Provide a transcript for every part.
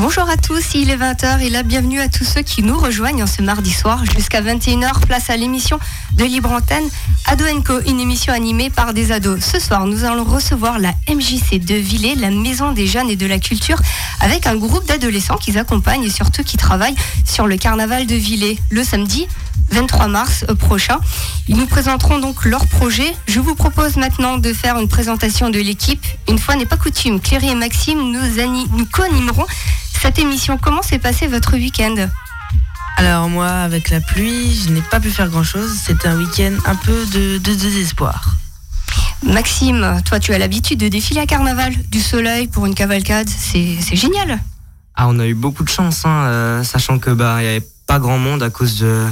Bonjour à tous, il est 20h et la bienvenue à tous ceux qui nous rejoignent ce mardi soir jusqu'à 21h, place à l'émission de Libre Antenne Ado Co, une émission animée par des ados. Ce soir, nous allons recevoir la MJC de Villers, la Maison des Jeunes et de la Culture, avec un groupe d'adolescents qui accompagnent et surtout qui travaillent sur le carnaval de Villers le samedi 23 mars prochain. Ils nous présenteront donc leur projet. Je vous propose maintenant de faire une présentation de l'équipe. Une fois n'est pas coutume, Cléry et Maxime nous, nous co-animeront cette émission. Comment s'est passé votre week-end alors moi, avec la pluie, je n'ai pas pu faire grand-chose. C'était un week-end un peu de, désespoir. Maxime, toi tu as l'habitude de défiler à carnaval, du soleil pour une cavalcade, c'est génial. Ah, on a eu beaucoup de chance, hein, euh, sachant que bah il y avait pas grand monde à cause de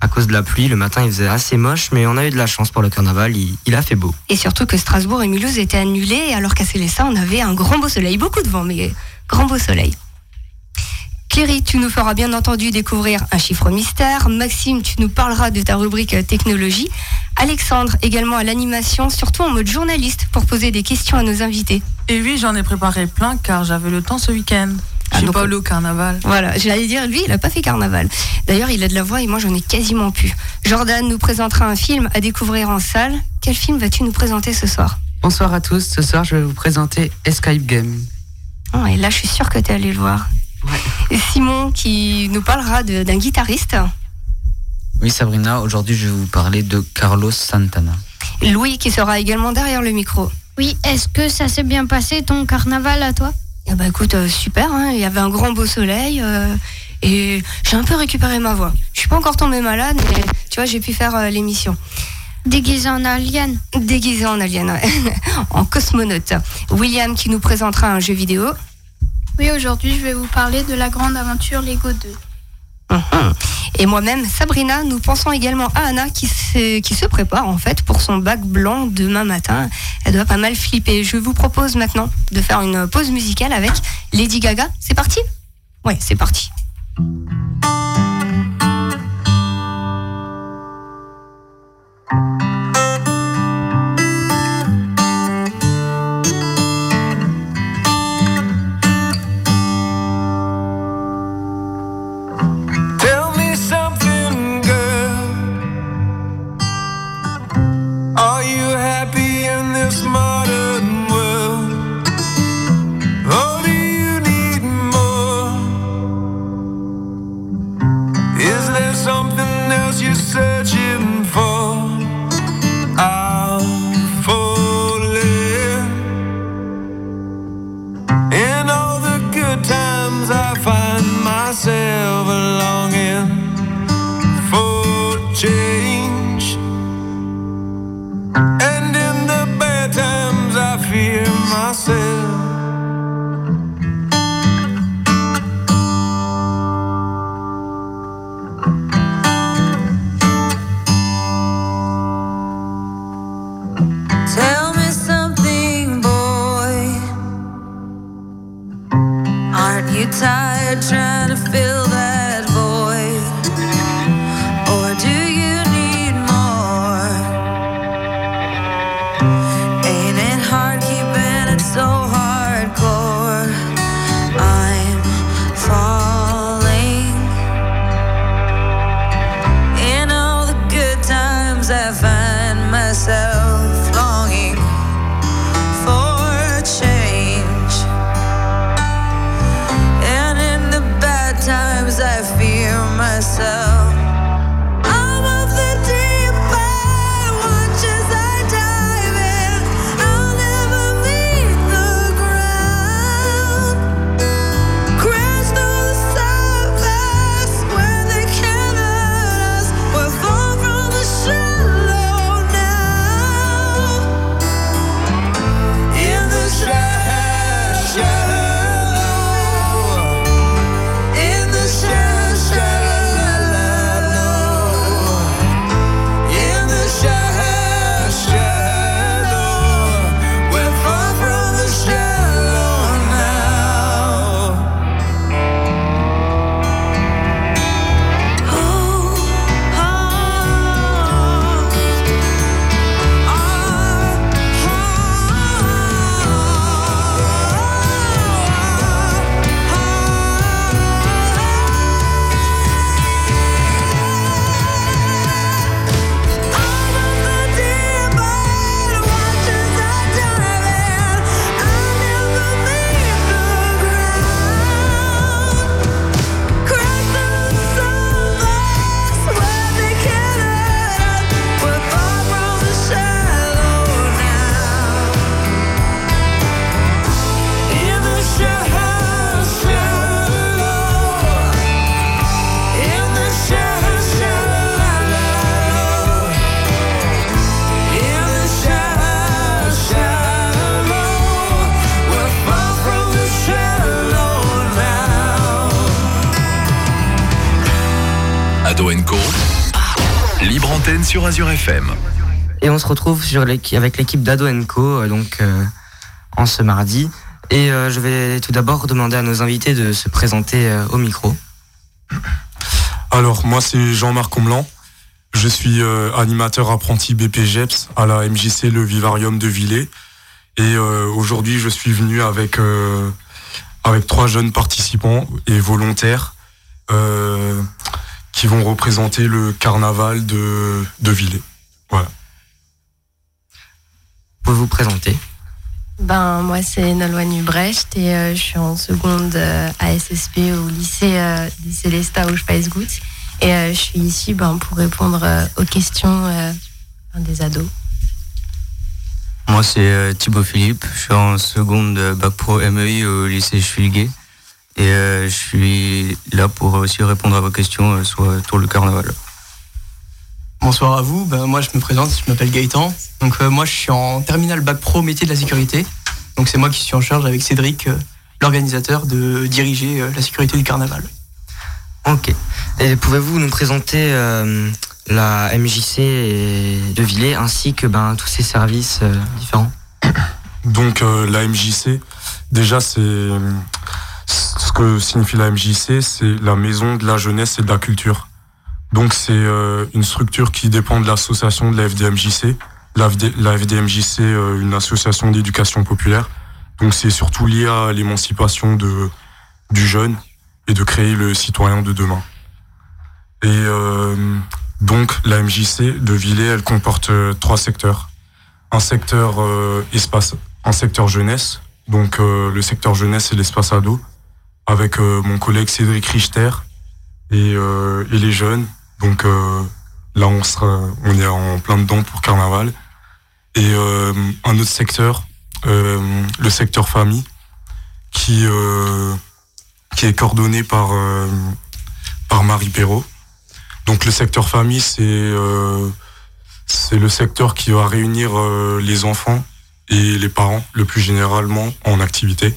à cause de la pluie. Le matin, il faisait assez moche, mais on a eu de la chance pour le carnaval. Il, a fait beau. Et surtout que Strasbourg et Mulhouse étaient annulés, alors qu'à Célestin, on avait un grand beau soleil. Beaucoup de vent, mais grand beau soleil. Cléry, tu nous feras bien entendu découvrir un chiffre mystère. Maxime, tu nous parleras de ta rubrique technologie. Alexandre, également à l'animation, surtout en mode journaliste, pour poser des questions à nos invités. Et oui, j'en ai préparé plein car j'avais le temps ce week-end. Je suis ah, pas allé au carnaval. Voilà, j'allais dire, lui, il a pas fait carnaval. D'ailleurs, il a de la voix et moi, j'en ai quasiment plus. Jordan nous présentera un film à découvrir en salle. Quel film vas-tu nous présenter ce soir? Bonsoir à tous. Ce soir, je vais vous présenter Escape Game. Oh, et là, je suis sûr que tu es allé le voir. Ouais. Simon qui nous parlera d'un guitariste. Oui, Sabrina, aujourd'hui, je vais vous parler de Carlos Santana. Louis qui sera également derrière le micro. Oui, est-ce que ça s'est bien passé ton carnaval à toi? Ah bah écoute, euh, super, hein. il y avait un grand beau soleil euh, et j'ai un peu récupéré ma voix. Je suis pas encore tombée malade, mais tu vois, j'ai pu faire euh, l'émission. Déguisé en alien Déguisé en alien, ouais. en cosmonaute. William qui nous présentera un jeu vidéo. Oui, aujourd'hui, je vais vous parler de la grande aventure Lego 2. Uh-huh. Et moi-même, Sabrina, nous pensons également à Anna qui se, qui se prépare en fait pour son bac blanc demain matin. Elle doit pas mal flipper. Je vous propose maintenant de faire une pause musicale avec Lady Gaga. C'est parti? Ouais, c'est parti. FM. Et on se retrouve sur avec l'équipe d'Ado Co. Donc en ce mardi. Et je vais tout d'abord demander à nos invités de se présenter au micro. Alors moi c'est Jean-Marc Comblan. Je suis animateur apprenti BPGEPS à la MJC Le Vivarium de Villers. Et aujourd'hui je suis venu avec avec trois jeunes participants et volontaires euh, qui vont représenter le carnaval de, de Villers. Voilà. Vous vous présenter ben, moi, c'est Nolwenn Ubrecht et euh, je suis en seconde euh, à SSP au lycée des Célestats au Speisgut. Et je suis ici ben, pour répondre aux questions des ados. Moi, c'est euh, Thibaut Philippe. Je suis en seconde bac pro MEI au lycée Schwilguet. Et euh, je suis là pour aussi répondre à vos questions euh, sur le carnaval. Bonsoir à vous. Ben, moi, je me présente. Je m'appelle Gaëtan. Donc, moi, je suis en terminale bac pro métier de la sécurité. Donc, c'est moi qui suis en charge avec Cédric, l'organisateur, de diriger la sécurité du carnaval. Ok. Et pouvez-vous nous présenter la MJC de Villers ainsi que ben, tous ces services euh, différents? Donc euh, la MJC, déjà c'est ce que signifie la MJC, c'est la maison de la jeunesse et de la culture. Donc c'est euh, une structure qui dépend de l'association de la FDMJC. La, FDMJC, une association d'éducation populaire. Donc c'est surtout lié à l'émancipation de du jeune et de créer le citoyen de demain. Et donc la MJC de Villers, elle comporte euh, trois secteurs. Un secteur euh, espace, un secteur jeunesse, donc euh, le secteur jeunesse et l'espace ado, avec mon collègue Cédric Richter et, et les jeunes. Donc là on sera, on est en plein dedans pour carnaval. Et un autre secteur, le secteur famille, qui qui est coordonné par par Marie Perrault donc le secteur famille, c'est euh, c'est le secteur qui va réunir euh, les enfants et les parents le plus généralement en activité.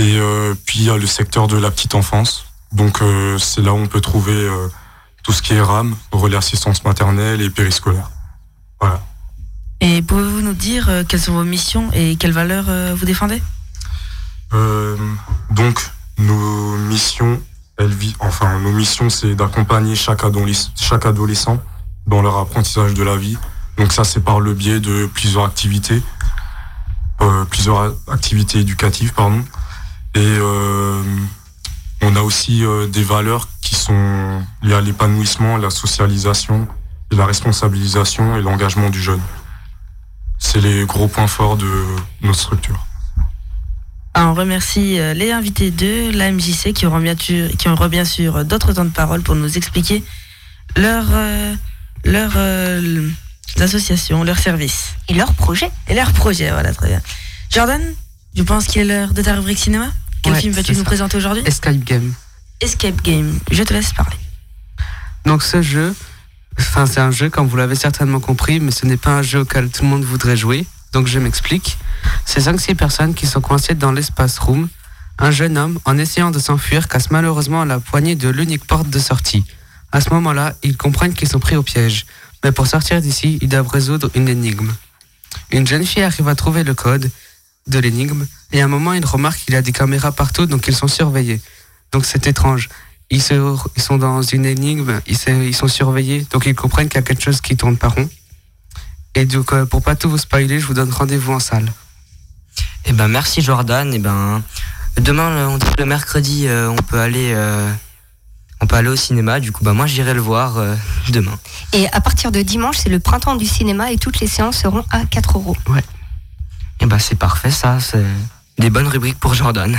Et euh, puis il y a le secteur de la petite enfance. Donc c'est là où on peut trouver tout ce qui est RAM, relais assistance maternelle et périscolaire. Voilà. Et pouvez-vous nous dire quelles sont vos missions et quelles valeurs vous défendez? Donc nos missions vit, enfin, nos missions, c'est d'accompagner chaque, chaque adolescent dans leur apprentissage de la vie. Donc ça, c'est par le biais de plusieurs activités, euh, plusieurs activités éducatives, pardon. Et euh, on a aussi euh, des valeurs qui sont liées à l'épanouissement, la socialisation, et la responsabilisation et l'engagement du jeune. C'est les gros points forts de notre structure. Ah, on remercie euh, les invités de la MJC qui auront bien sûr, qui bien sûr d'autres temps de parole pour nous expliquer leur, euh, leur euh, association, leur service. Et leur projet. Et leur projet, voilà, très bien. Jordan, je pense qu'il est l'heure de ta rubrique cinéma? Quel film vas-tu nous présenter aujourd'hui? Escape Game. Escape Game, je te laisse parler. Donc ce jeu, enfin c'est un jeu comme vous l'avez certainement compris, mais ce n'est pas un jeu auquel tout le monde voudrait jouer. Donc je m'explique. C'est 5-6 personnes qui sont coincées dans l'espace room. Un jeune homme, en essayant de s'enfuir, casse malheureusement la poignée de l'unique porte de sortie. À ce moment-là, ils comprennent qu'ils sont pris au piège. Mais pour sortir d'ici, ils doivent résoudre une énigme. Une jeune fille arrive à trouver le code de l'énigme, et à un moment, ils remarquent qu'il y a des caméras partout, donc ils sont surveillés. Donc c'est étrange. Ils, sont dans une énigme, ils, sont surveillés, donc ils comprennent qu'il y a quelque chose qui tourne par rond. Et donc, euh, pour pas tout vous spoiler, je vous donne rendez-vous en salle. Eh ben, merci Jordan. Eh ben, demain, on dit que le mercredi, euh, on peut aller, euh, on peut aller au cinéma. Du coup, bah, moi, j'irai le voir demain. Et à partir de dimanche, c'est le printemps du cinéma et toutes les séances seront à 4 euros. Ouais. Et eh ben, c'est parfait, ça. C'est des bonnes rubriques pour Jordan.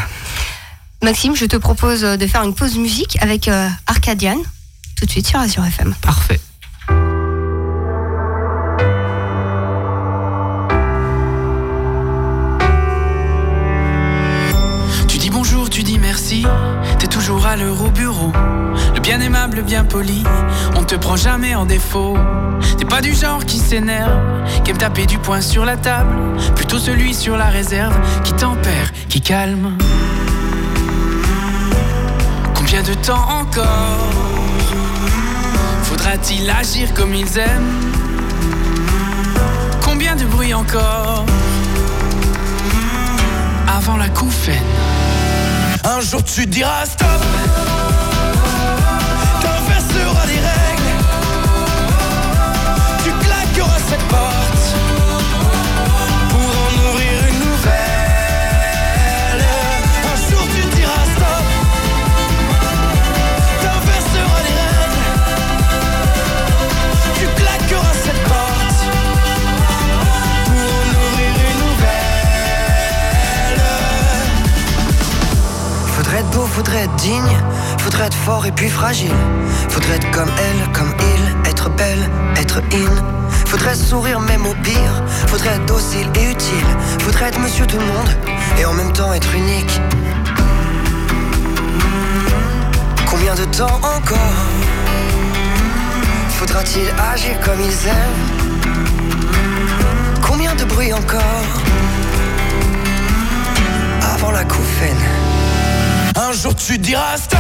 Maxime, je te propose de faire une pause musique avec Arcadian, tout de suite sur Azure FM. Parfait. t'es toujours à l'heure au bureau. Le bien aimable, bien poli, te prend jamais en défaut. T'es pas du genre qui s'énerve, qui aime taper du poing sur la table. Plutôt celui sur la réserve, qui tempère, qui calme. Combien de temps encore Faudra-t-il agir comme ils aiment? Combien de bruit encore Avant la couffaine Un jour tu diras stop cette porte Pour en nourrir une nouvelle Un jour tu diras stop T'inverseras les règles Tu claqueras cette porte Pour en nourrir une nouvelle Faudrait être beau, faudrait être digne, faudrait être fort et puis fragile. Faudrait être comme elle, comme il, être belle, être in. Faudrait sourire même au pire, faudrait être docile et utile. Faudrait être monsieur tout le monde et en même temps être unique. Combien de temps encore faudra-t-il agir comme ils aiment? Combien de bruit encore avant la couffaine? Un jour tu diras stop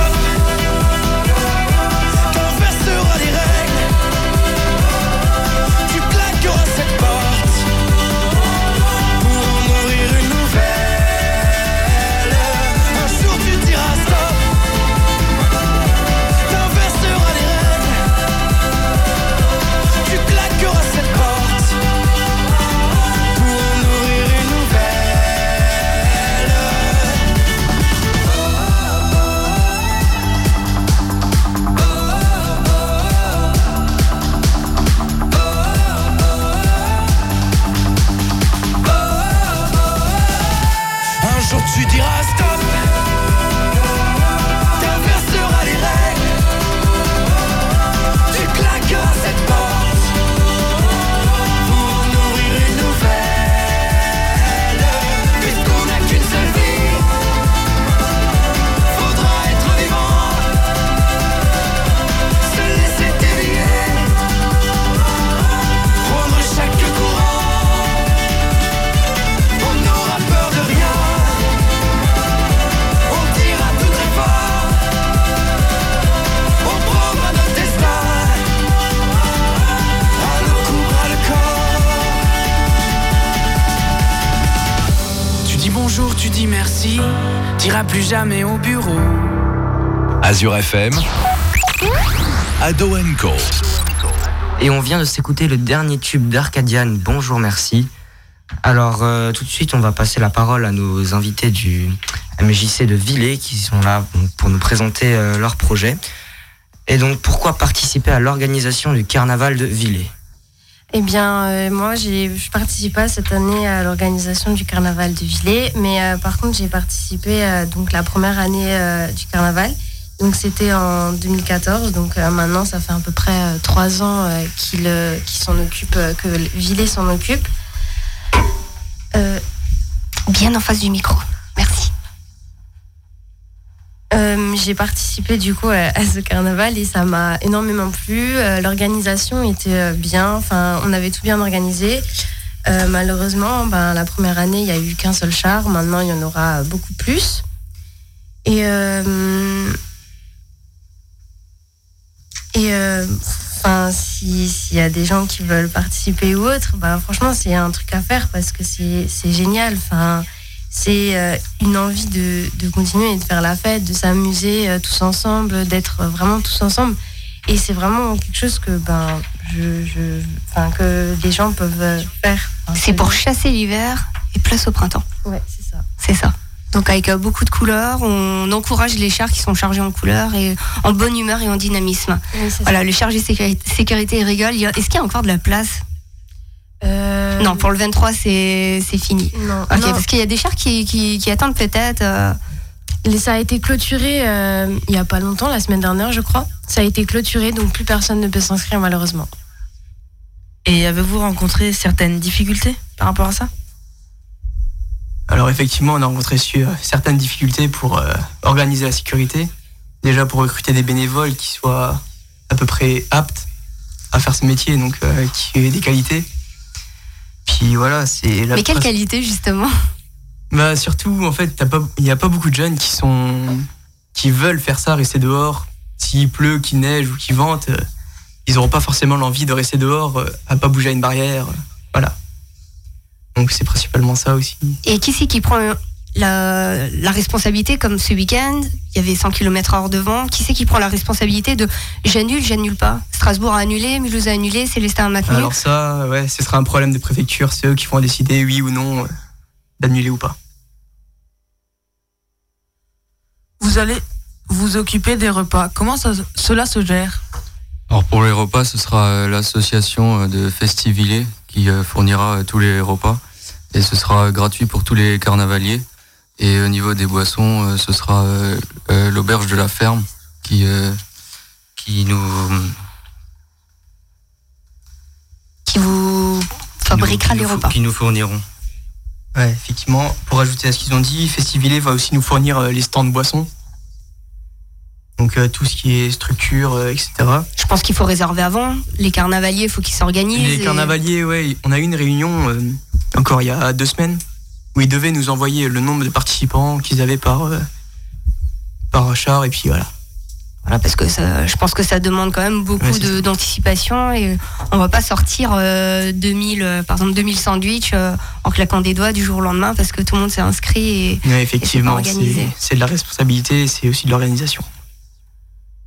T'iras plus jamais au bureau Azure FM, Ado Co. Et on vient de s'écouter le dernier tube d'Arcadian, Bonjour Merci. Alors euh, tout de suite, on va passer la parole à nos invités du MJC de Villers qui sont là pour nous présenter euh, leur projet. Et donc pourquoi participer à l'organisation du carnaval de Villers? Eh bien, euh, moi, j'ai, je participe pas cette année à l'organisation du carnaval de Villers, mais euh, par contre, j'ai participé euh, donc la première année euh, du carnaval. Donc, c'était en 2014. Donc, maintenant, ça fait à peu près trois ans qu'il, s'en occupe, que Villers s'en occupe. Bien en face du micro. Euh, j'ai participé du coup à, ce carnaval et ça m'a énormément plu. Euh, L'organisation était euh, bien, enfin on avait tout bien organisé. Malheureusement, ben, la première année il n'y a eu qu'un seul char, maintenant il y en aura beaucoup plus. Et et enfin si- s'il y a des gens qui veulent participer ou autre, ben, franchement c'est un truc à faire parce que c'est c'est génial. Enfin c'est euh, une envie de, de continuer et de faire la fête, de s'amuser euh, tous ensemble, d'être euh, vraiment tous ensemble. Et c'est vraiment quelque chose que, ben, je, je, que les gens peuvent faire. C'est pour chasser l'hiver et place au printemps. Ouais, c'est ça. C'est ça. Donc avec beaucoup de couleurs, on encourage les chars qui sont chargés en couleurs et en bonne humeur et en dynamisme. voilà, le chargé sécurité, sécurité rigole. Est-ce qu'il y a encore de la place Non, pour le 23, c'est c'est fini. Euh, Non, Ok, non. parce qu'il y a des chars qui, qui, qui attendent peut-être. euh, Ça a été clôturé euh, il n'y a pas longtemps, la semaine dernière, je crois. Ça a été clôturé, donc plus personne ne peut s'inscrire, malheureusement. Et avez-vous rencontré certaines difficultés par rapport à ça? Alors effectivement, on a rencontré su- certaines difficultés pour euh, organiser la sécurité. Déjà pour recruter des bénévoles qui soient à peu près aptes à faire ce métier, donc euh, qui aient des qualités. Puis voilà, c'est la Mais quelle qualité, justement Bah surtout, en fait, t'as pas- il n'y a pas beaucoup de jeunes qui sont qui veulent faire ça, rester dehors. S'il pleut, qu'il neige ou qu'il vente, euh, ils n'auront pas forcément l'envie de rester dehors, euh, à pas bouger à une barrière. euh, voilà. Donc c'est principalement ça aussi. Et qui c'est qui prend la, la responsabilité comme ce week-end Il y avait 100 km heure de vent. Qui c'est qui prend la responsabilité de j'annule, j'annule pas Strasbourg a annulé, Mulhouse a annulé, Célestin a maintenu. Alors ça, ouais, ce sera un problème de préfecture. C'est eux qui vont décider oui ou non euh, d'annuler ou pas. Vous allez vous occuper des repas. Comment ça- cela se gère? Alors pour les repas, ce sera euh, l'association euh, de Festivillé qui fournira tous les repas et ce sera gratuit pour tous les carnavaliers. Et au niveau des boissons, euh, ce sera euh, euh, l'auberge de la ferme qui euh, qui nous qui vous fabriquera les repas. qui nous fourniront. Ouais, effectivement. Pour ajouter à ce qu'ils ont dit, Festivillé va aussi nous fournir euh, les stands de boissons. Donc euh, tout ce qui est structure, euh, etc. Je pense qu'il faut réserver avant. Les carnavaliers, il faut qu'ils s'organisent. Les et- carnavaliers, ouais, on a eu une réunion euh, encore il y a deux semaines où ils devaient nous envoyer le nombre de participants qu'ils avaient par, euh, par char et puis voilà. Voilà, parce que ça, je pense que ça demande quand même beaucoup Ouais, d'anticipation et on va pas sortir euh, 2000, euh, par exemple 2000 sandwichs euh, en claquant des doigts du jour au lendemain parce que tout le monde s'est inscrit et, Ouais, effectivement, c'est de la responsabilité et c'est aussi de l'organisation.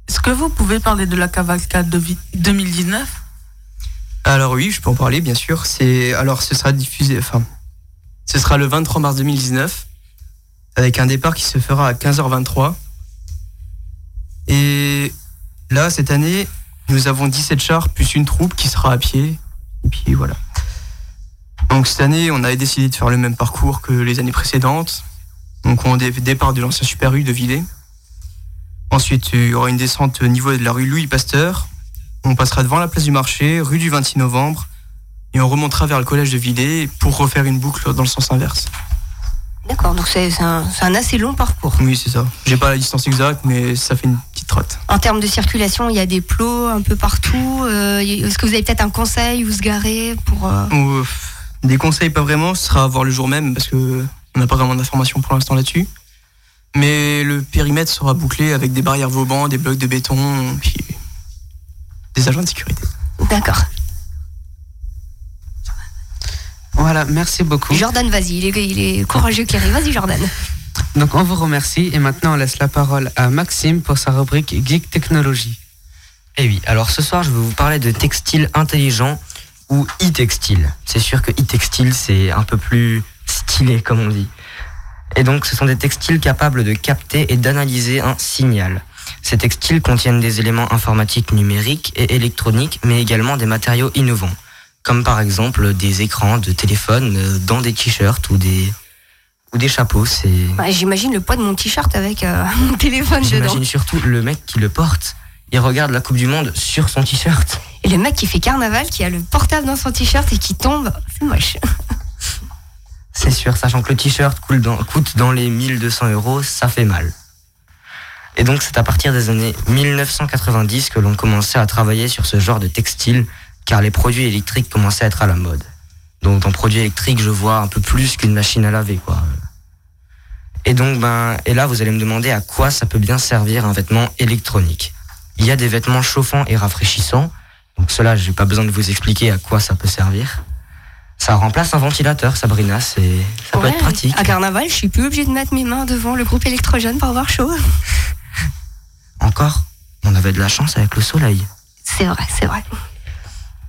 Est-ce que vous pouvez parler de la cavalcade de vi- 2019 Alors oui, je peux en parler, bien sûr. C'est alors ce sera diffusé, enfin, ce sera le 23 mars 2019 avec un départ qui se fera à 15h23. Et là, cette année, nous avons 17 chars plus une troupe qui sera à pied. Et puis voilà. Donc cette année, on avait décidé de faire le même parcours que les années précédentes. Donc on dé- départ de l'ancien Super U de Villers. Ensuite, il y aura une descente au niveau de la rue Louis Pasteur. On passera devant la place du marché, rue du 26 novembre, et on remontera vers le collège de Villers pour refaire une boucle dans le sens inverse. D'accord, donc c'est un, assez long parcours. Oui, c'est ça. J'ai pas la distance exacte, mais ça fait une petite trotte. En termes de circulation, il y a des plots un peu partout. euh, Est-ce que vous avez peut-être un conseil où se garer pour euh, Ou, euh, des conseils, pas vraiment, ce sera à voir le jour même, parce que on n'a pas vraiment d'informations pour l'instant là-dessus. Mais le périmètre sera bouclé avec des barrières Vauban, des blocs de béton, puis des agents de sécurité. D'accord. Voilà, merci beaucoup. Jordan, vas-y, il est, il est courageux, Cléry. Vas-y, Jordan. Donc on vous remercie et maintenant on laisse la parole à Maxime pour sa rubrique Geek Technologie. Eh oui, alors ce soir je vais vous parler de textile intelligent ou e-textile. C'est sûr que e-textile c'est un peu plus stylé comme on dit. Et donc ce sont des textiles capables de capter et d'analyser un signal. Ces textiles contiennent des éléments informatiques numériques et électroniques mais également des matériaux innovants. Comme par exemple des écrans de téléphone euh, dans des t-shirts ou des, ou des chapeaux. C'est... Ouais, J'imagine le poids de mon t-shirt avec euh, mon téléphone dedans. J'imagine surtout le mec qui le porte. Il regarde la Coupe du Monde sur son t-shirt. Et le mec qui fait carnaval, qui a le portable dans son t-shirt et qui tombe, c'est moche. C'est sûr, sachant que le t-shirt coûte dans, coûte dans les 1200 euros, ça fait mal. Et donc c'est à partir des années 1990 que l'on commençait à travailler sur ce genre de textile, car les produits électriques commençaient à être à la mode. Donc dans produits électriques, je vois un peu plus qu'une machine à laver, quoi. Et donc, ben, et là, vous allez me demander à quoi ça peut bien servir un vêtement électronique. Il y a des vêtements chauffants et rafraîchissants. Donc cela, j'ai pas besoin de vous expliquer à quoi ça peut servir. Ça remplace un ventilateur, Sabrina, c'est, ça peut Ouais, être pratique. À carnaval, je suis plus obligée de mettre mes mains devant le groupe électrogène pour avoir chaud. Encore, on avait de la chance avec le soleil. C'est vrai, c'est vrai.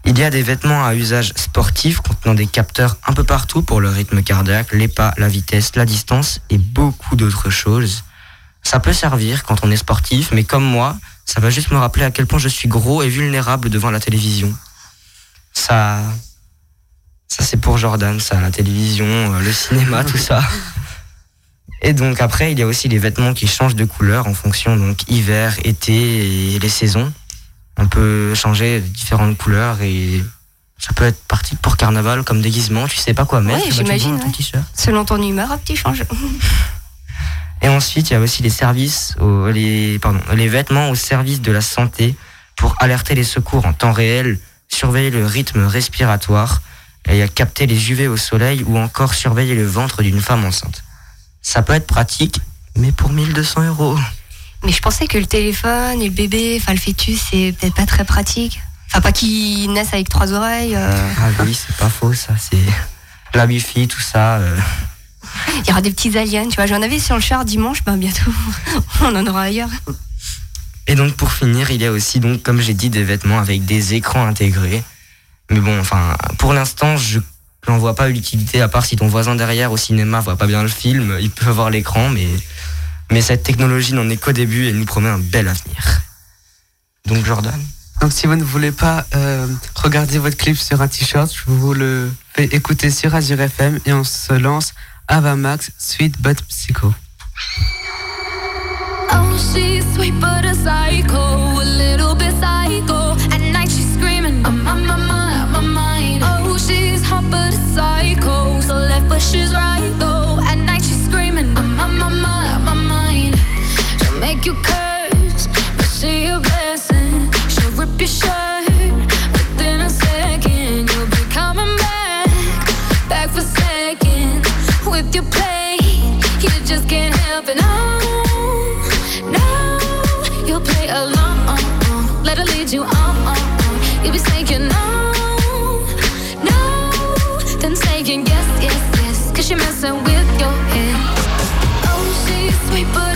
Il y a des vêtements à usage sportif contenant des capteurs un peu partout pour le rythme cardiaque, les pas, la vitesse, la distance et beaucoup d'autres choses. Ça peut servir quand on est sportif, mais comme moi, ça va juste me rappeler à quel point je suis gros et vulnérable devant la télévision. Ça, ça c'est pour Jordan, ça, la télévision, euh, le cinéma, tout ça. Et donc après, il y a aussi les vêtements qui changent de couleur en fonction donc hiver, été et les saisons. On peut changer différentes couleurs et ça peut être pratique pour carnaval comme déguisement. Tu sais pas quoi mettre. Ouais, bah, j'imagine, ouais. Selon ton humeur, tu changes. Et ensuite, il y a aussi les services, les, pardon, les vêtements au service de la santé pour alerter les secours en temps réel, surveiller le rythme respiratoire et à capter les UV au soleil ou encore surveiller le ventre d'une femme enceinte. Ça peut être pratique, mais pour 1200 euros. Mais je pensais que le téléphone et le bébé, enfin le fœtus, c'est peut-être pas très pratique. Enfin, pas qu'ils naissent avec trois oreilles. euh. Ah oui, c'est pas faux, ça. C'est la wifi, tout ça. euh. Il y aura des petits aliens, tu vois. J'en avais sur le char dimanche, ben bientôt, on en aura ailleurs. Et donc pour finir, il y a aussi donc comme j'ai dit des vêtements avec des écrans intégrés. Mais bon, enfin, pour l'instant, je n'en vois pas l'utilité à part si ton voisin derrière au cinéma voit pas bien le film, il peut avoir l'écran, mais mais cette technologie n'en est qu'au début et nous promet un bel avenir. Donc Jordan. Donc si vous ne voulez pas euh, regarder votre clip sur un t-shirt, je vous le fais écouter sur Azure FM et on se lance Avamax Sweet But Psycho. Oh, she's sweet but a psycho, you curse, but she a blessing. She'll rip your shirt within a second. You'll be coming back, back for seconds with your play. You just can't help it. No, no, you'll play along. Let her lead you on. You'll be saying no, no, then saying yes, yes, yes. Cause you're messing with your head. Oh, she's sweet but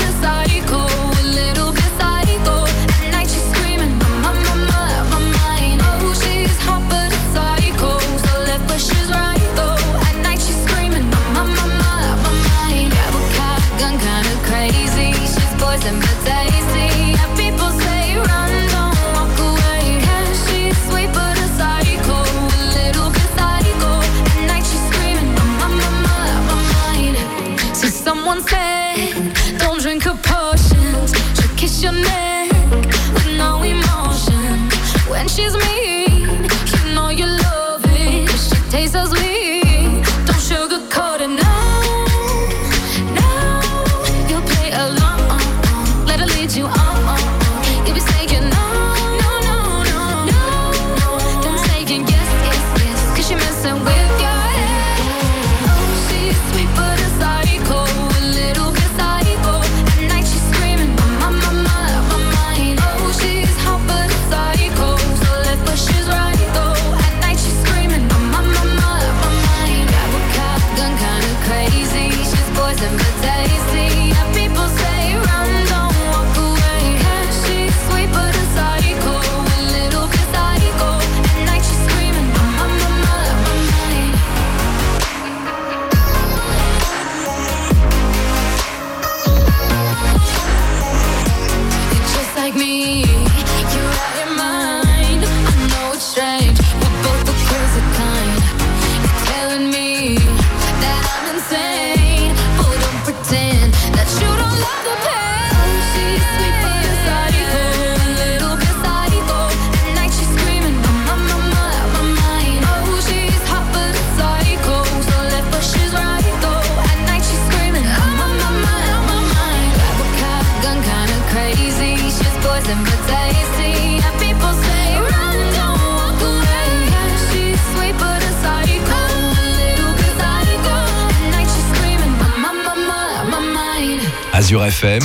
Azure FM,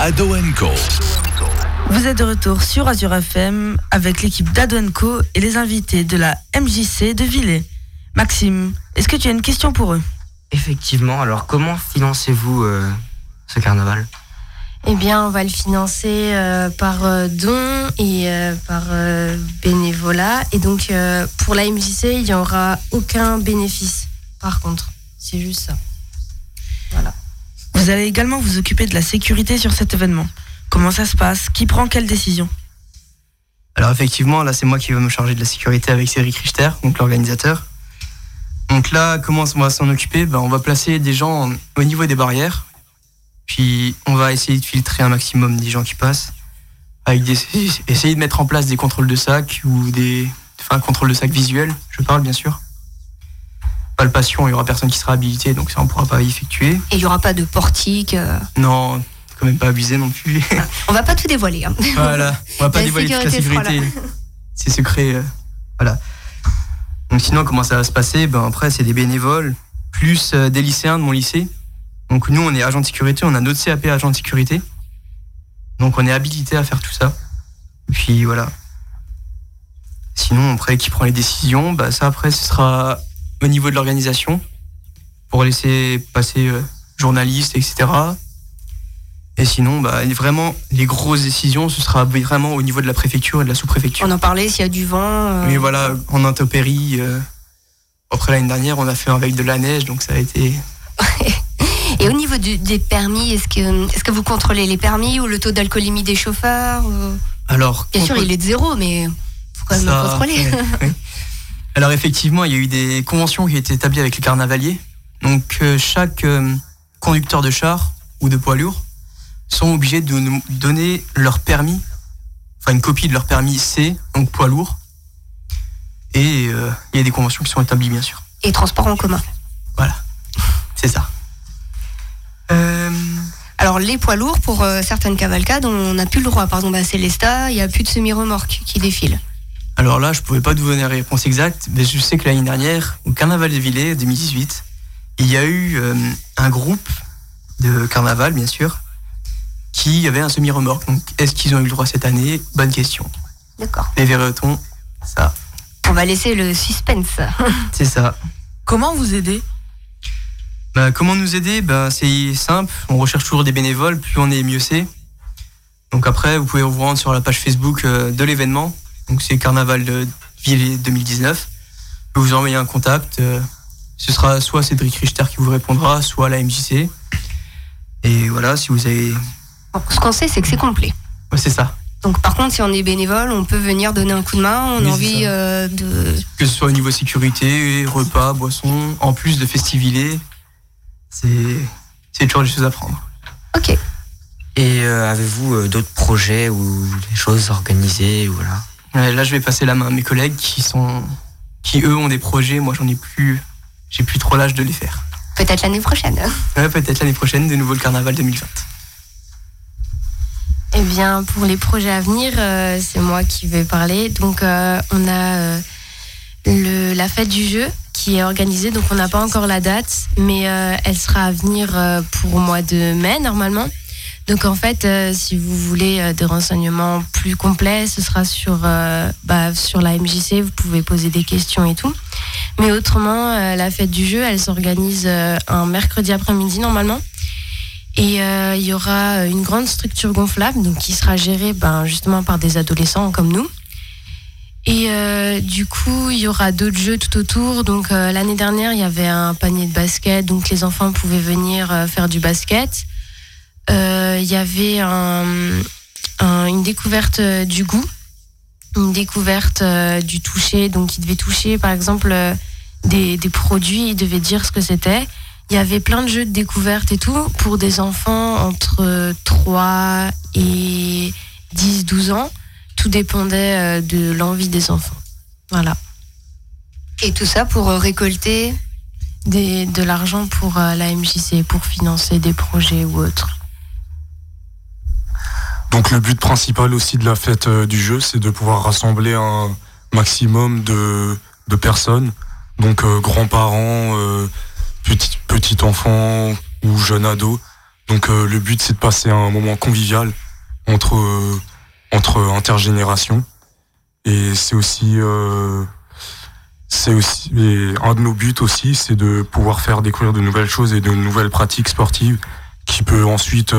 Ado Co. Vous êtes de retour sur Azure FM avec l'équipe d'Adonco et les invités de la MJC de Villers. Maxime, est-ce que tu as une question pour eux? Effectivement, alors comment financez-vous euh, ce carnaval? Eh bien, on va le financer euh, par euh, dons et euh, par euh, bénévolat. Et donc, euh, pour la MJC, il n'y aura aucun bénéfice, par contre. C'est juste ça. Vous allez également vous occuper de la sécurité sur cet événement. Comment ça se passe? Qui prend quelle décision? Alors effectivement, là c'est moi qui vais me charger de la sécurité avec Cédric Richter, donc l'organisateur. Donc là, comment on va s'en occuper? Ben, On va placer des gens au niveau des barrières, puis on va essayer de filtrer un maximum des gens qui passent, avec essayer de mettre en place des contrôles de sac ou des, enfin contrôle de sac visuel, je parle bien sûr. Palpation, il y aura personne qui sera habilité, donc ça on pourra pas effectuer. Et il n'y aura pas de portique. euh, Non, quand même pas abusé non plus. On va pas tout dévoiler. hein. Voilà, on va pas La dévoiler toute la sécurité. C'est secret. euh, voilà. Donc sinon, comment ça va se passer? Ben après, c'est des bénévoles, plus euh, des lycéens de mon lycée. Donc nous, on est agent de sécurité, on a notre CAP agent de sécurité. Donc on est habilité à faire tout ça. Et puis voilà. Sinon, après, qui prend les décisions, bah, ça après, ce sera au niveau de l'organisation pour laisser passer euh, journalistes, etc. Et sinon, bah, vraiment, les grosses décisions, ce sera vraiment au niveau de la préfecture et de la sous-préfecture. On en parlait s'il y a du vent. euh, Oui, voilà, en intempérie. euh, après l'année dernière, on a fait avec de la neige, donc ça a été. Et au niveau du- des permis, est-ce que, est-ce que vous contrôlez les permis ou le taux d'alcoolémie des chauffeurs ou- Alors, Bien sûr, il est de zéro, mais faut quand même Ça, le contrôler. ouais, ouais. Alors effectivement, il y a eu des conventions qui ont été établies avec les carnavaliers. Donc euh, chaque euh, conducteur de char ou de poids lourd sont obligés de nous donner leur permis, enfin une copie de leur permis C, donc poids lourd. Et euh, il y a des conventions qui sont établies bien sûr. Et transport en commun. Voilà, c'est ça. Alors les poids lourds, pour certaines cavalcades, on n'a plus le droit. Par exemple, à Célestat, il n'y a plus de semi-remorques qui défilent. Alors là, je pouvais pas vous donner la réponse exacte, mais je sais que l'année dernière, au Carnaval des Villers 2018, il y a eu euh, un groupe de carnaval, bien sûr, qui avait un semi-remorque. Donc, est-ce qu'ils ont eu le droit cette année? Bonne question. D'accord. Les verra-t-on Ça, On va laisser le suspense. c'est ça. Comment vous aider Bah, comment nous aider? Bah, C'est simple, on recherche toujours des bénévoles, plus on est, mieux c'est. Donc après, vous pouvez vous rendre sur la page Facebook euh, de l'événement. Donc c'est Carnaval de Villers 2019. Vous vous envoyez un contact. euh, ce sera soit Cédric Richter qui vous répondra, soit la MJC. Et voilà, si vous avez... Ce qu'on sait, c'est que c'est complet. Ouais, c'est ça. Donc par contre, si on est bénévole, on peut venir donner un coup de main. On Oui, a envie euh, de... Que ce soit au niveau sécurité, repas, boissons, en plus de festiviler. C'est c'est toujours des choses à prendre. Ok. Et euh, avez-vous euh, d'autres projets ou des choses organisées ou voilà? Là, je vais passer la main à mes collègues qui sont, qui eux ont des projets. Moi, j'en ai plus, j'ai plus trop l'âge de les faire. Peut-être l'année prochaine. Ouais, peut-être l'année prochaine, de nouveau le carnaval 2020. Eh bien, pour les projets à venir, euh, c'est moi qui vais parler. Donc, euh, on a euh, le, la fête du jeu qui est organisée. Donc, on n'a pas encore la date, mais elle sera à venir pour au mois de mai, normalement. Donc, en fait, euh, si vous voulez euh, des renseignements plus complets, ce sera sur, euh, bah, sur la MJC. Vous pouvez poser des questions et tout. Mais autrement, la fête du jeu, elle s'organise un mercredi après-midi, normalement. Et il y aura une grande structure gonflable, donc qui sera gérée ben, justement par des adolescents comme nous. Et du coup, il y aura d'autres jeux tout autour. Donc l'année dernière, il y avait un panier de basket, donc les enfants pouvaient venir faire du basket. Euh, Il y avait un- un- une découverte euh, du goût, une découverte euh, du toucher. Donc ils devaient toucher, par exemple, des, des produits, ils devaient dire ce que c'était. Il y avait plein de jeux de découverte et tout pour des enfants entre 3 et 10, 12 ans. Tout dépendait de l'envie des enfants. Voilà. Et tout ça pour récolter Des- de l'argent pour la MJC, pour financer des projets ou autres. Donc le but principal aussi de la fête euh, du jeu, c'est de pouvoir rassembler un maximum de, personnes, donc euh, grands-parents, euh, petits petits enfants ou jeunes ados. Donc euh, le but c'est de passer un moment convivial entre entre intergénérations et c'est aussi c'est aussi un de nos buts aussi c'est de pouvoir faire découvrir de nouvelles choses et de nouvelles pratiques sportives qui peut ensuite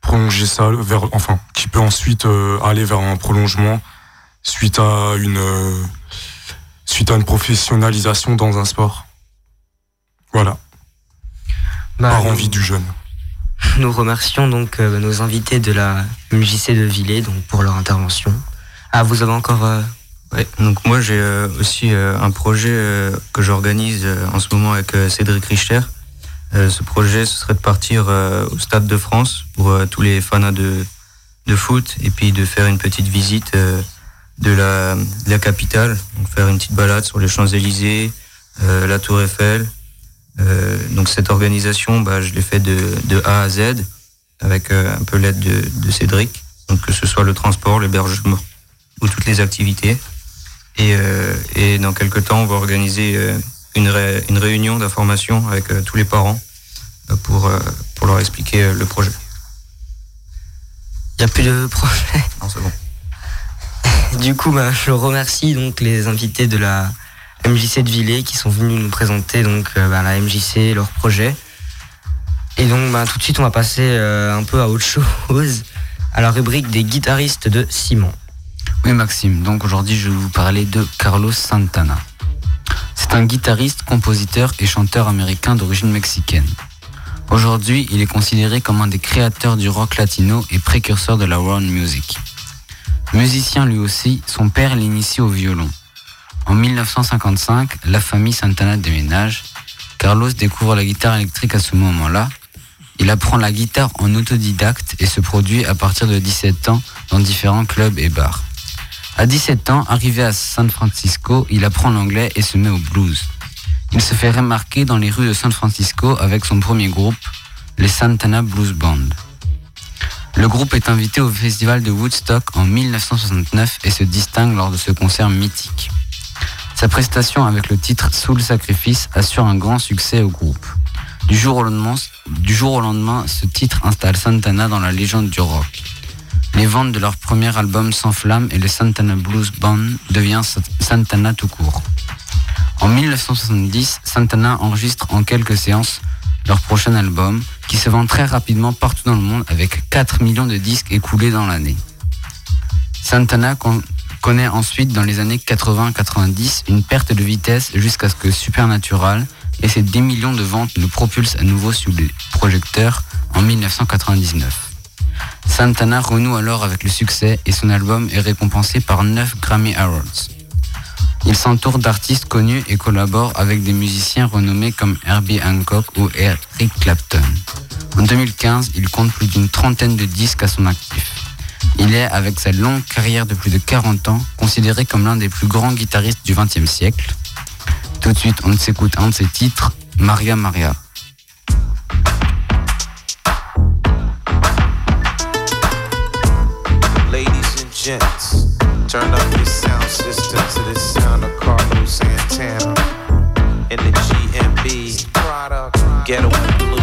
prolonger ça vers enfin qui peut ensuite euh, aller vers un prolongement suite à une euh, suite à une professionnalisation dans un sport voilà Bah, par nous- envie du jeune Nous remercions donc euh, nos invités de la MJC de Villers donc, pour leur intervention. Ah, vous avez encore. euh, Ouais, donc moi j'ai euh, aussi euh, un projet euh, que j'organise euh, en ce moment avec euh, Cédric Richter. Euh, ce projet, ce serait de partir euh, au Stade de France pour euh, tous les fans de, de foot et puis de faire une petite visite de, la, de la capitale, donc faire une petite balade sur les Champs-Élysées, euh, la Tour Eiffel. Euh, donc cette organisation, bah, je l'ai fait de, de A à Z avec euh, un peu l'aide de, de Cédric, donc que ce soit le transport, l'hébergement ou toutes les activités. Et, et dans quelques temps, on va organiser une, ré- une réunion d'information avec euh, tous les parents euh, pour, euh, pour leur expliquer euh, le projet. Il n'y a plus de projet. Non, c'est bon. du coup, bah, je remercie donc les invités de la MJC de Villers qui sont venus nous présenter donc euh, bah, la MJC, leur projet. Et donc bah, tout de suite, on va passer euh, un peu à autre chose, à la rubrique des guitaristes de Simon. Oui Maxime, donc aujourd'hui je vais vous parler de Carlos Santana. C'est un guitariste, compositeur et chanteur américain d'origine mexicaine. Aujourd'hui, il est considéré comme un des créateurs du rock latino et précurseur de la world music. Musicien lui aussi, son père l'initie au violon. En 1955, la famille Santana déménage. Carlos découvre la guitare électrique à ce moment-là. Il apprend la guitare en autodidacte et se produit à partir de 17 ans dans différents clubs et bars. À 17 ans, arrivé à San Francisco, il apprend l'anglais et se met au blues. Il se fait remarquer dans les rues de San Francisco avec son premier groupe, les Santana Blues Band. Le groupe est invité au festival de Woodstock en 1969 et se distingue lors de ce concert mythique. Sa prestation avec le titre Soul Sacrifice assure un grand succès au groupe. Du jour au lendemain ce titre installe Santana dans la légende du rock. Les ventes de leur premier album s'enflamment et le Santana Blues Band devient Santana tout court. En 1970, Santana enregistre en quelques séances leur prochain album, qui se vend très rapidement partout dans le monde avec 4 millions de disques écoulés dans l'année. Santana connaît ensuite dans les années 80-90 une perte de vitesse jusqu'à ce que Supernatural et ses 10 millions de ventes le propulsent à nouveau sous les projecteurs en 1999. Santana renoue alors avec le succès et son album est récompensé par 9 Grammy Awards. Il s'entoure d'artistes connus et collabore avec des musiciens renommés comme Herbie Hancock ou Eric Clapton. En 2015, il compte plus d'une trentaine de disques à son actif. Il est, avec sa longue carrière de plus de 40 ans, considéré comme l'un des plus grands guitaristes du XXe siècle. Tout de suite, on s'écoute un de ses titres, Maria Maria. Gents, turn up your sound system to the sound of Carlos Santana. In the GMB Ghetto Blues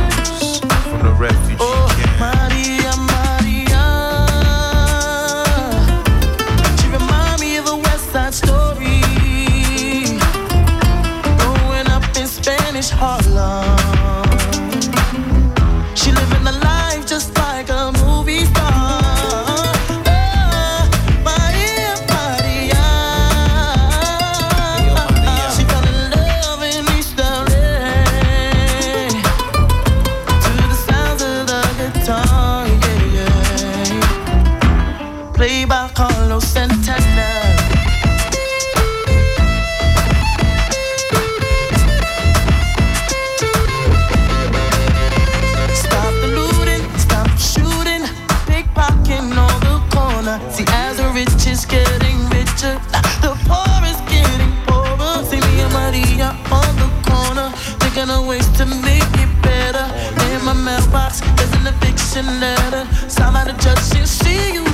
an eviction letter. Sign she'll see you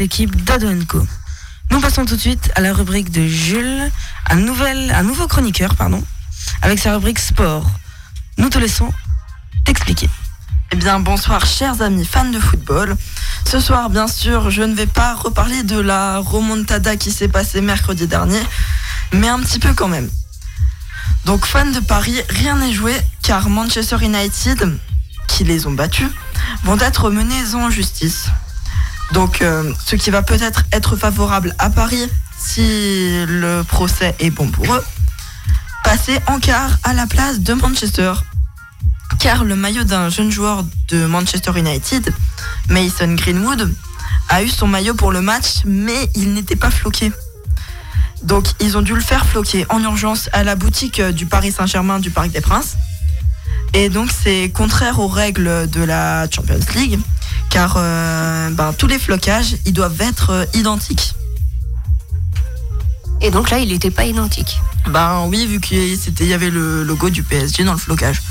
l'équipe d'Ado Co. Nous passons tout de suite à la rubrique de Jules, un, nouvel, un nouveau chroniqueur, pardon, avec sa rubrique sport. Nous te laissons t'expliquer. Eh bien, bonsoir chers amis fans de football. Ce soir, bien sûr, je ne vais pas reparler de la remontada qui s'est passée mercredi dernier, mais un petit peu quand même. Donc, fans de Paris, rien n'est joué car Manchester United, qui les ont battus, vont être menés en justice. Donc, euh, ce qui va peut-être être favorable à Paris si le procès est bon pour eux, passer en quart à la place de Manchester car le maillot d'un jeune joueur de Manchester United, Mason Greenwood, a eu son maillot pour le match, mais il n'était pas floqué. Donc ils ont dû le faire floquer en urgence à la boutique du Paris Saint-Germain du Parc des Princes. Et donc c'est contraire aux règles de la Champions League, car euh, ben, tous les flocages, ils doivent être euh, identiques. Et donc là, il n'était pas identique. Ben oui, vu qu'il y avait le logo du PSG dans le flocage.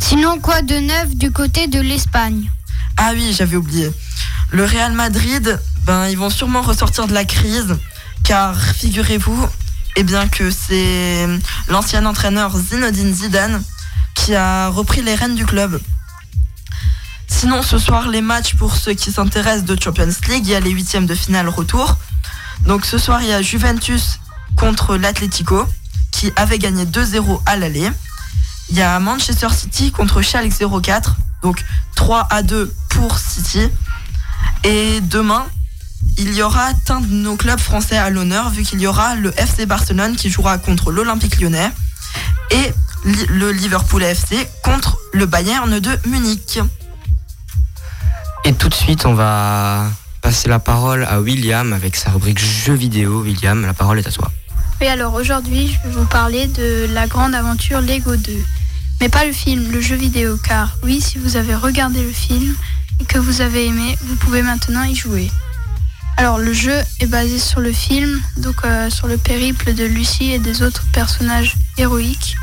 Sinon, quoi de neuf du côté de l'Espagne? Ah oui, j'avais oublié. Le Real Madrid, ben ils vont sûrement ressortir de la crise, car figurez-vous, eh bien que c'est l'ancien entraîneur Zinedine Zidane qui a repris les rênes du club. Sinon, ce soir, les matchs pour ceux qui s'intéressent de Champions League, il y a les huitièmes de finale retour. Donc ce soir, il y a Juventus contre l'Atlético, qui avait gagné 2-0 à l'aller. Il y a Manchester City contre Schalke 04, donc 3 à 2 pour City. Et demain, il y aura un de nos clubs français à l'honneur, vu qu'il y aura le FC Barcelone qui jouera contre l'Olympique lyonnais et le Liverpool FC contre le Bayern de Munich. Et tout de suite, on va passer la parole à William avec sa rubrique jeux vidéo. William, la parole est à toi. Oui, alors aujourd'hui, je vais vous parler de la grande aventure Lego 2. Mais pas le film, le jeu vidéo, car oui, si vous avez regardé le film et que vous avez aimé, vous pouvez maintenant y jouer. Alors le jeu est basé sur le film, donc euh, sur le périple de Lucie et des autres personnages héroïques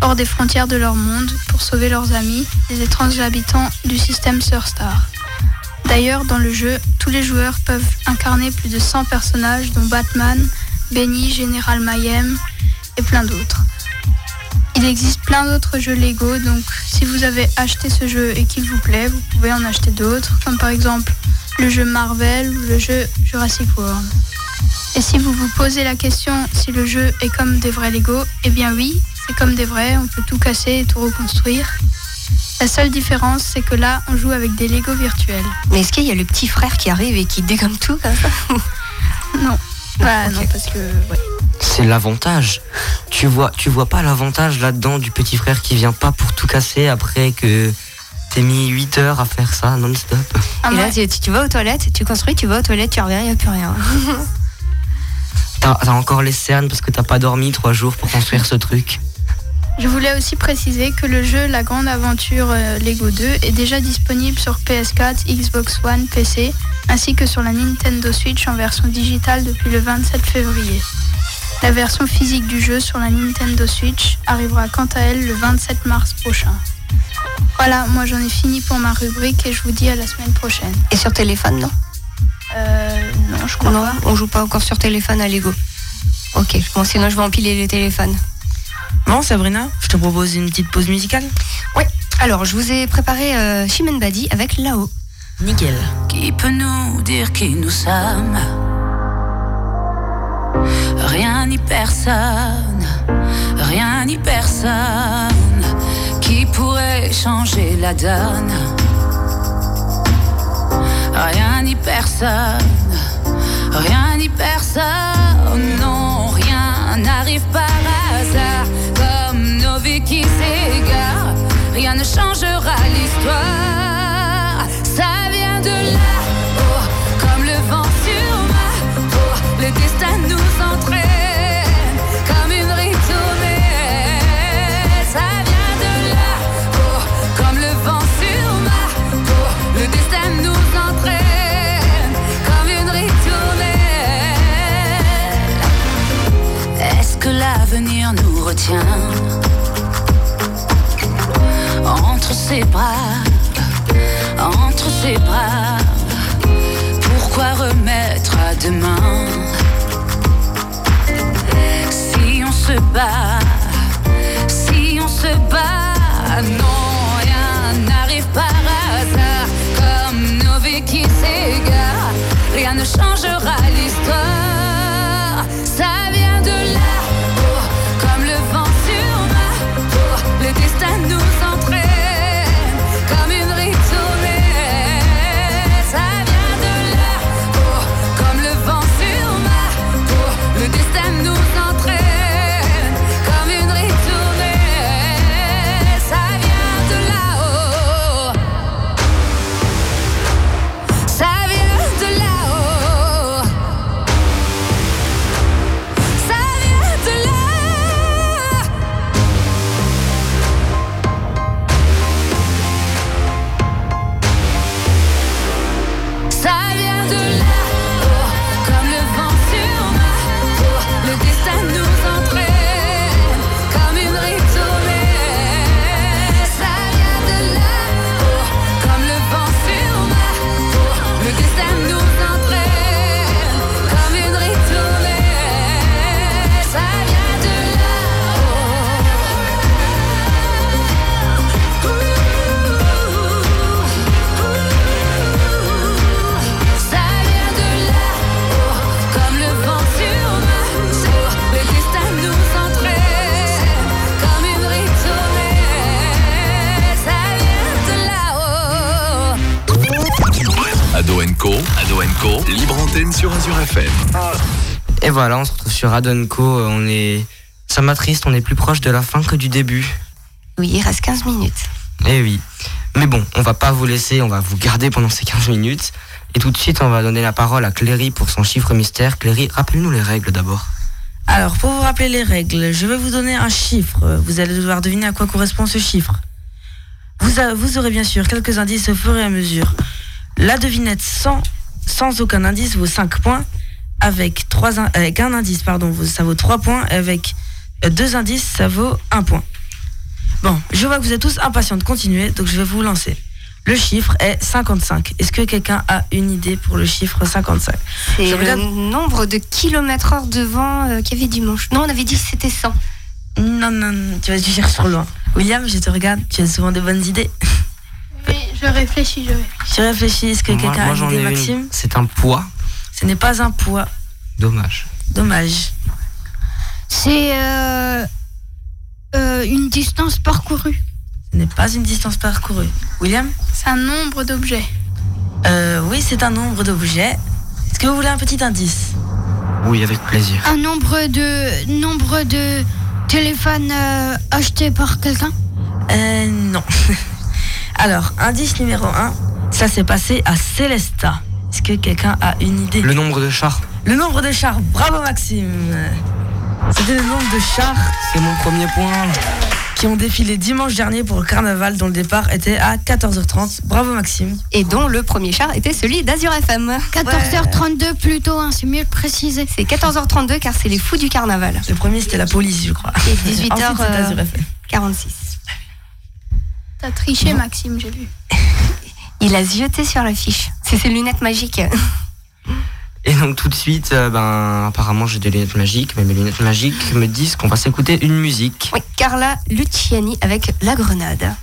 hors des frontières de leur monde pour sauver leurs amis, les étranges habitants du système Surstar. D'ailleurs, dans le jeu, tous les joueurs peuvent incarner plus de 100 personnages, dont Batman, Benny, Général Mayhem et plein d'autres. Il existe plein d'autres jeux Lego, donc si vous avez acheté ce jeu et qu'il vous plaît, vous pouvez en acheter d'autres, comme par exemple le jeu Marvel ou le jeu Jurassic World. Et si vous vous posez la question si le jeu est comme des vrais Lego, eh bien oui, c'est comme des vrais, on peut tout casser et tout reconstruire. La seule différence, c'est que là, on joue avec des Lego virtuels. Mais est-ce qu'il y a le petit frère qui arrive et qui dégomme tout comme ça Non. Voilà, non, parce que. ouais. C'est l'avantage. Tu vois, tu vois pas l'avantage là-dedans du petit frère qui vient pas pour tout casser après que t'es mis 8 heures à faire ça non-stop. Et là, tu, tu vas aux toilettes, tu construis, tu vas aux toilettes, tu reviens, il n'y a plus rien. T'as t'as encore les cernes parce que t'as pas dormi 3 jours pour construire ce truc. Je voulais aussi préciser que le jeu La Grande Aventure euh, Lego 2 est déjà disponible sur PS4, Xbox One, PC, ainsi que sur la Nintendo Switch en version digitale depuis le 27 février. La version physique du jeu sur la Nintendo Switch arrivera quant à elle le 27 mars prochain. Voilà, moi j'en ai fini pour ma rubrique et je vous dis à la semaine prochaine. Et sur téléphone, non? Euh, non, je crois Non, pas. on joue pas encore sur téléphone à Lego. Ok, bon, sinon je vais empiler les téléphones. Bon, Sabrina, je te propose une petite pause musicale. Oui, alors je vous ai préparé euh, Badi avec Là-haut. Nickel. Qui peut nous dire qui nous sommes? Rien ni personne, rien ni personne qui pourrait changer la donne? Rien ni personne, rien ni personne, non, n'arrive par hasard. Comme nos vies qui s'égarent, rien ne changera l'histoire. Ça vient de là-haut, comme le vent sur ma. Le destin nous entraîne l'avenir nous retient entre ses bras, entre ses bras. Pourquoi remettre à demain? Si on se bat, si on se bat, non, rien n'arrive par hasard. Comme nos qui s'égarent, rien ne changera l'histoire. Se retrouve sur Adonco. On est. Ça m'attriste, on est plus proche de la fin que du début. Oui, il reste 15 minutes. Eh oui. Mais bon, on va pas vous laisser, on va vous garder pendant ces 15 minutes. Et tout de suite, on va donner la parole à Cléry pour son chiffre mystère. Cléry, rappelle-nous les règles d'abord. Alors, pour vous rappeler les règles, je vais vous donner un chiffre. Vous allez devoir deviner à quoi correspond ce chiffre. Vous, a- vous aurez bien sûr quelques indices au fur et à mesure. La devinette sans, sans aucun indice vaut 5 points. Avec, trois, in- avec un indice, pardon, ça vaut 3 points. Avec euh, deux indices, ça vaut 1 point. Bon, je vois que vous êtes tous impatients de continuer, donc je vais vous lancer. Le chiffre est 55. Est-ce que quelqu'un a une idée pour le chiffre 55 C'est Je le regarde- nombre de kilomètres heure de vent euh, qu'il y avait dimanche. Non, on avait dit que c'était 100. Non, non, non, tu vas tu cherches trop loin. William, je te regarde, tu as souvent de bonnes idées. Je réfléchis, je réfléchis. Tu réfléchis, est-ce que quelqu'un a une idée. Maxime? C'est un poids. Ce n'est pas un poids. Dommage. Dommage. C'est euh, euh, une distance parcourue. Ce n'est pas une distance parcourue. William? C'est un nombre d'objets. euh, Oui, c'est un nombre d'objets. Est-ce que vous voulez un petit indice? Oui, avec plaisir. Un nombre de nombre de téléphones euh, achetés par quelqu'un? Euh, non. Alors, indice numéro 1, ça s'est passé à Célesta. Est-ce que quelqu'un a une idée? Le nombre de chars? Le nombre de chars. Bravo Maxime. C'était le nombre de chars. C'est mon premier point. Qui ont défilé dimanche dernier pour le carnaval dont le départ était à 14h30. Bravo Maxime. Et dont le premier char était celui d'Azur FM. 14h32 plutôt, hein, c'est mieux de préciser. C'est 14h32 car c'est les fous du carnaval. Le premier c'était la police, je crois. Et Ensuite, c'était Azur 18h46. FM. T'as triché, Maxime, j'ai vu. Il a zioté sur la fiche. C'est ses lunettes magiques. Et donc tout de suite, euh, ben apparemment j'ai des lunettes magiques, mais mes lunettes magiques me disent qu'on va s'écouter une musique. Oui, Carla Luciani avec La Grenade.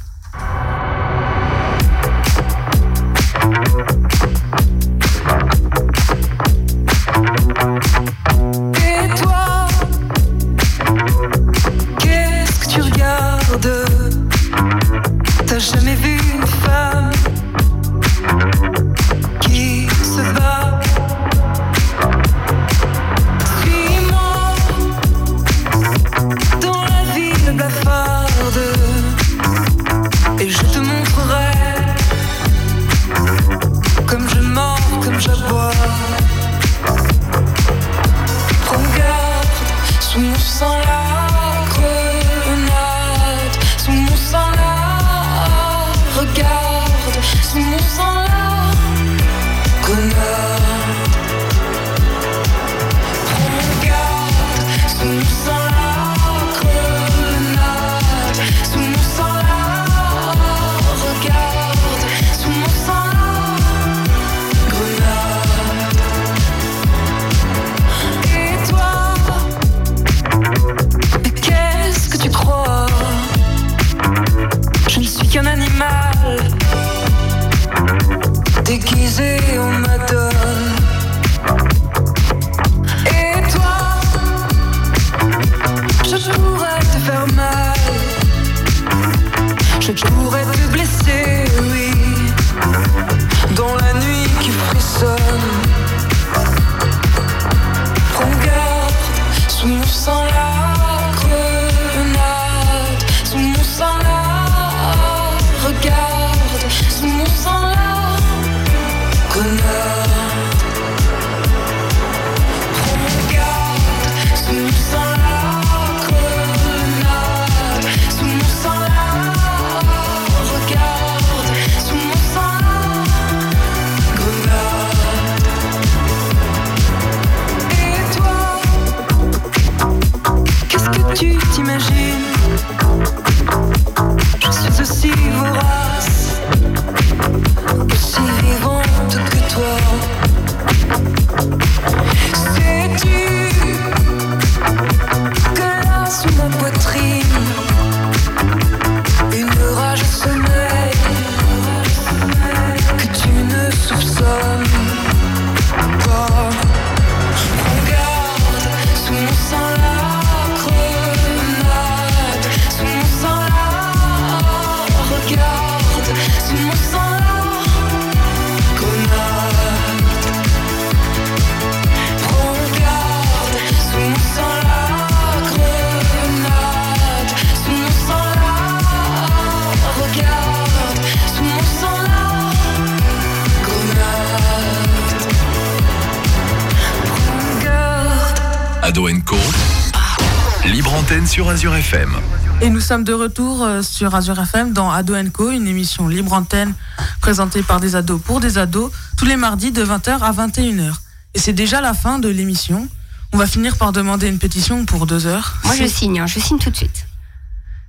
Sur Azure FM. Et nous sommes de retour euh, sur Azure FM dans Ado Co, une émission libre antenne présentée par des ados pour des ados, tous les mardis de 20h à 21h. Et c'est déjà la fin de l'émission. On va finir par demander une pétition pour deux heures. Moi, je signe, hein, je signe tout de suite.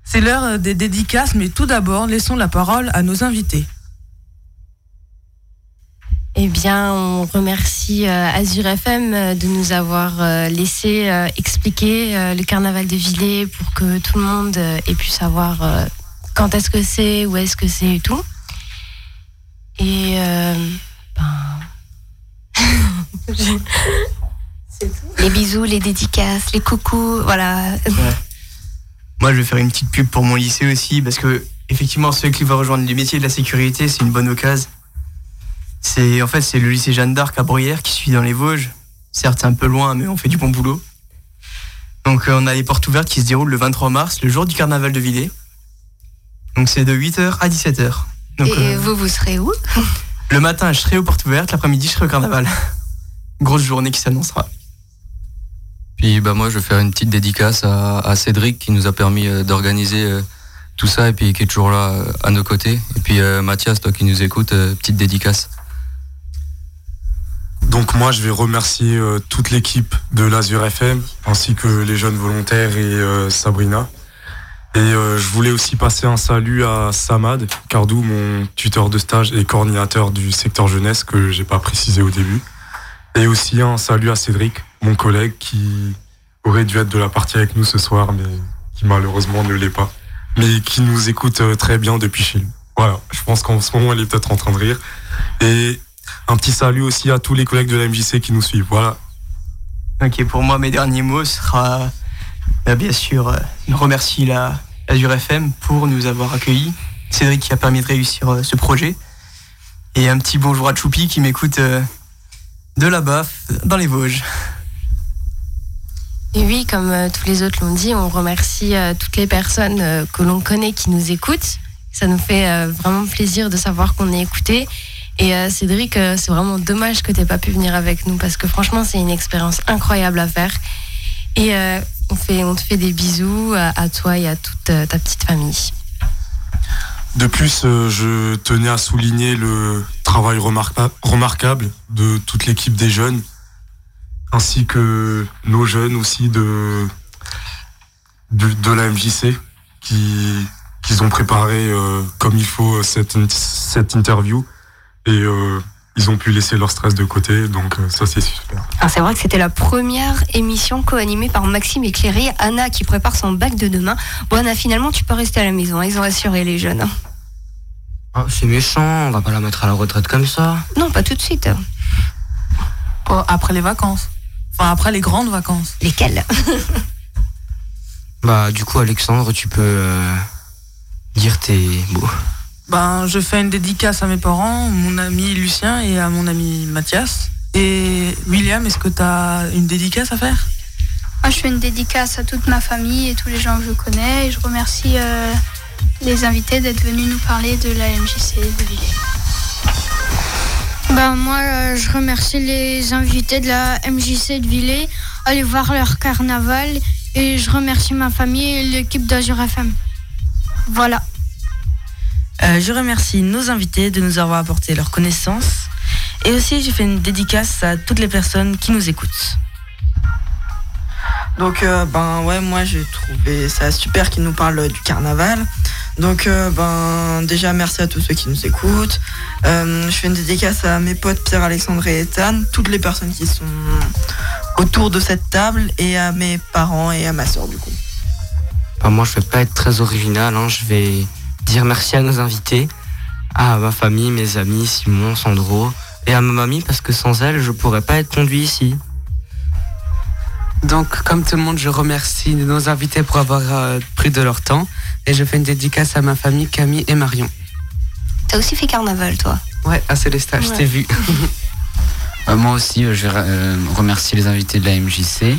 C'est l'heure euh, des dédicaces, mais tout d'abord, laissons la parole à nos invités. Eh bien, on remercie euh, Azure FM euh, de nous avoir euh, laissé euh, expliquer euh, le carnaval de Villers pour que tout le monde euh, ait pu savoir euh, quand est-ce que c'est, où est-ce que c'est et tout. Et euh, ben, Les bisous, les dédicaces, les coucous, voilà. Moi, je vais faire une petite pub pour mon lycée aussi, parce que, effectivement, ceux qui vont rejoindre le métier de la sécurité, c'est une bonne occasion. C'est, en fait, c'est le lycée Jeanne d'Arc à Bruyères qui suit dans les Vosges. Certes, c'est un peu loin, mais on fait du bon boulot. Donc, euh, on a les portes ouvertes qui se déroulent le 23 mars, le jour du carnaval de Villers. Donc, c'est de 8h à 17h. Donc, Et euh, vous, vous serez où le matin, je serai aux portes ouvertes, l'après-midi, je serai au carnaval. Grosse journée qui s'annoncera. Puis bah moi je vais faire une petite dédicace à, à Cédric qui nous a permis euh, d'organiser euh, tout ça et puis qui est toujours là euh, à nos côtés. Et puis Mathias, toi qui nous écoutes, petite dédicace. Donc moi je vais remercier euh, toute l'équipe de l'Azur FM ainsi que les jeunes volontaires et euh, Sabrina. Et euh, je voulais aussi passer un salut à Samad Cardou, mon tuteur de stage et coordinateur du secteur jeunesse que j'ai pas précisé au début. Et aussi un salut à Cédric, mon collègue qui aurait dû être de la partie avec nous ce soir mais qui malheureusement ne l'est pas. Mais qui nous écoute très bien depuis chez lui. Voilà, je pense qu'en ce moment il est peut-être en train de rire. Et un petit salut aussi à tous les collègues de la MJC qui nous suivent. Voilà. Ok, pour moi, mes derniers mots sera bah, bien sûr euh, remercier la Azure FM pour nous avoir accueillis. Cédric qui a permis de réussir euh, ce projet. Et un petit bonjour à Choupi qui m'écoute euh, de là-bas, dans les Vosges. Et oui, comme euh, tous les autres l'ont dit, on remercie euh, toutes les personnes euh, que l'on connaît qui nous écoutent. Ça nous fait euh, vraiment plaisir de savoir qu'on est écouté. Et euh, Cédric, euh, c'est vraiment dommage que tu pas pu venir avec nous parce que franchement, c'est une expérience incroyable à faire. Et euh, on, te fait des bisous à, toi et à toute ta petite famille. De plus, je tenais à souligner le travail remarqua- remarquable de toute l'équipe des jeunes, ainsi que nos jeunes aussi de, de, la MJC, qui, qui ont préparé comme il faut cette, cette interview. Et euh, ils ont pu laisser leur stress de côté, donc euh, ça c'est super. Ah, c'est vrai que c'était la première émission co-animée par Maxime et Cléry. Anna qui prépare son bac de demain. Bon, Anna, finalement, tu peux rester à la maison. Ils ont assuré les jeunes. hein. Oh, c'est méchant, on va pas la mettre à la retraite comme ça. Non, pas tout de suite. Oh, après les vacances. Enfin, après les grandes vacances. Lesquelles? Bah, du coup, Alexandre, tu peux, euh, dire tes mots. Ben, je fais une dédicace à mes parents, mon ami Lucien et à mon ami Mathias. Et William, est-ce que tu as une dédicace à faire? Moi, je fais une dédicace à toute ma famille et tous les gens que je connais. Et je remercie euh, les invités d'être venus nous parler de la MJC de Villers. Ben, moi, euh, je remercie les invités de la MJC de Villers. Allez voir leur carnaval. Et je remercie ma famille et l'équipe d'Azur FM. Voilà. Euh, je remercie nos invités de nous avoir apporté leurs connaissances. Et aussi, j'ai fait une dédicace à toutes les personnes qui nous écoutent. Donc, euh, ben ouais, moi j'ai trouvé ça super qu'ils nous parlent du carnaval. Donc, euh, ben déjà, merci à tous ceux qui nous écoutent. Euh, je fais une dédicace à mes potes Pierre-Alexandre et Ethan, toutes les personnes qui sont autour de cette table, et à mes parents et à ma soeur, du coup. Bah, moi, je vais pas être très original. hein. Je vais dire merci à nos invités, à ma famille, mes amis, Simon, Sandro, et à ma mamie, parce que sans elle, je pourrais pas être conduit ici. Donc, comme tout le monde, je remercie nos invités pour avoir euh, pris de leur temps. Et je fais une dédicace à ma famille, Camille et Marion. T'as aussi fait carnaval, toi Ouais, à Célestat, je Ouais. t'ai vu. Euh, moi aussi, euh, je vais euh, remercier les invités de la MJC. Et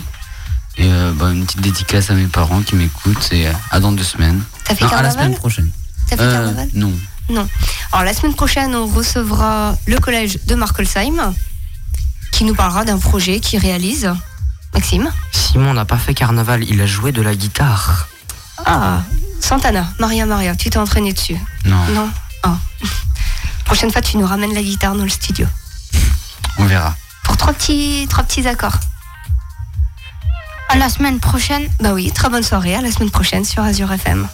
euh, bah, une petite dédicace à mes parents qui m'écoutent. Et à dans deux semaines. T'as fait Non, à la carnaval semaine prochaine. T'as fait Euh, carnaval Non. Non. Alors la semaine prochaine, on recevra le collège de Markolsheim qui nous parlera d'un projet qu'il réalise. Maxime Simon n'a pas fait carnaval, il a joué de la guitare. Ah, Santana, Maria Maria, tu t'es entraîné dessus Non. Non Ah. Prochaine fois, tu nous ramènes la guitare dans le studio. On verra. Pour trois petits, trois petits accords. À la semaine prochaine. Bah oui, très bonne soirée, à la semaine prochaine sur Azure FM.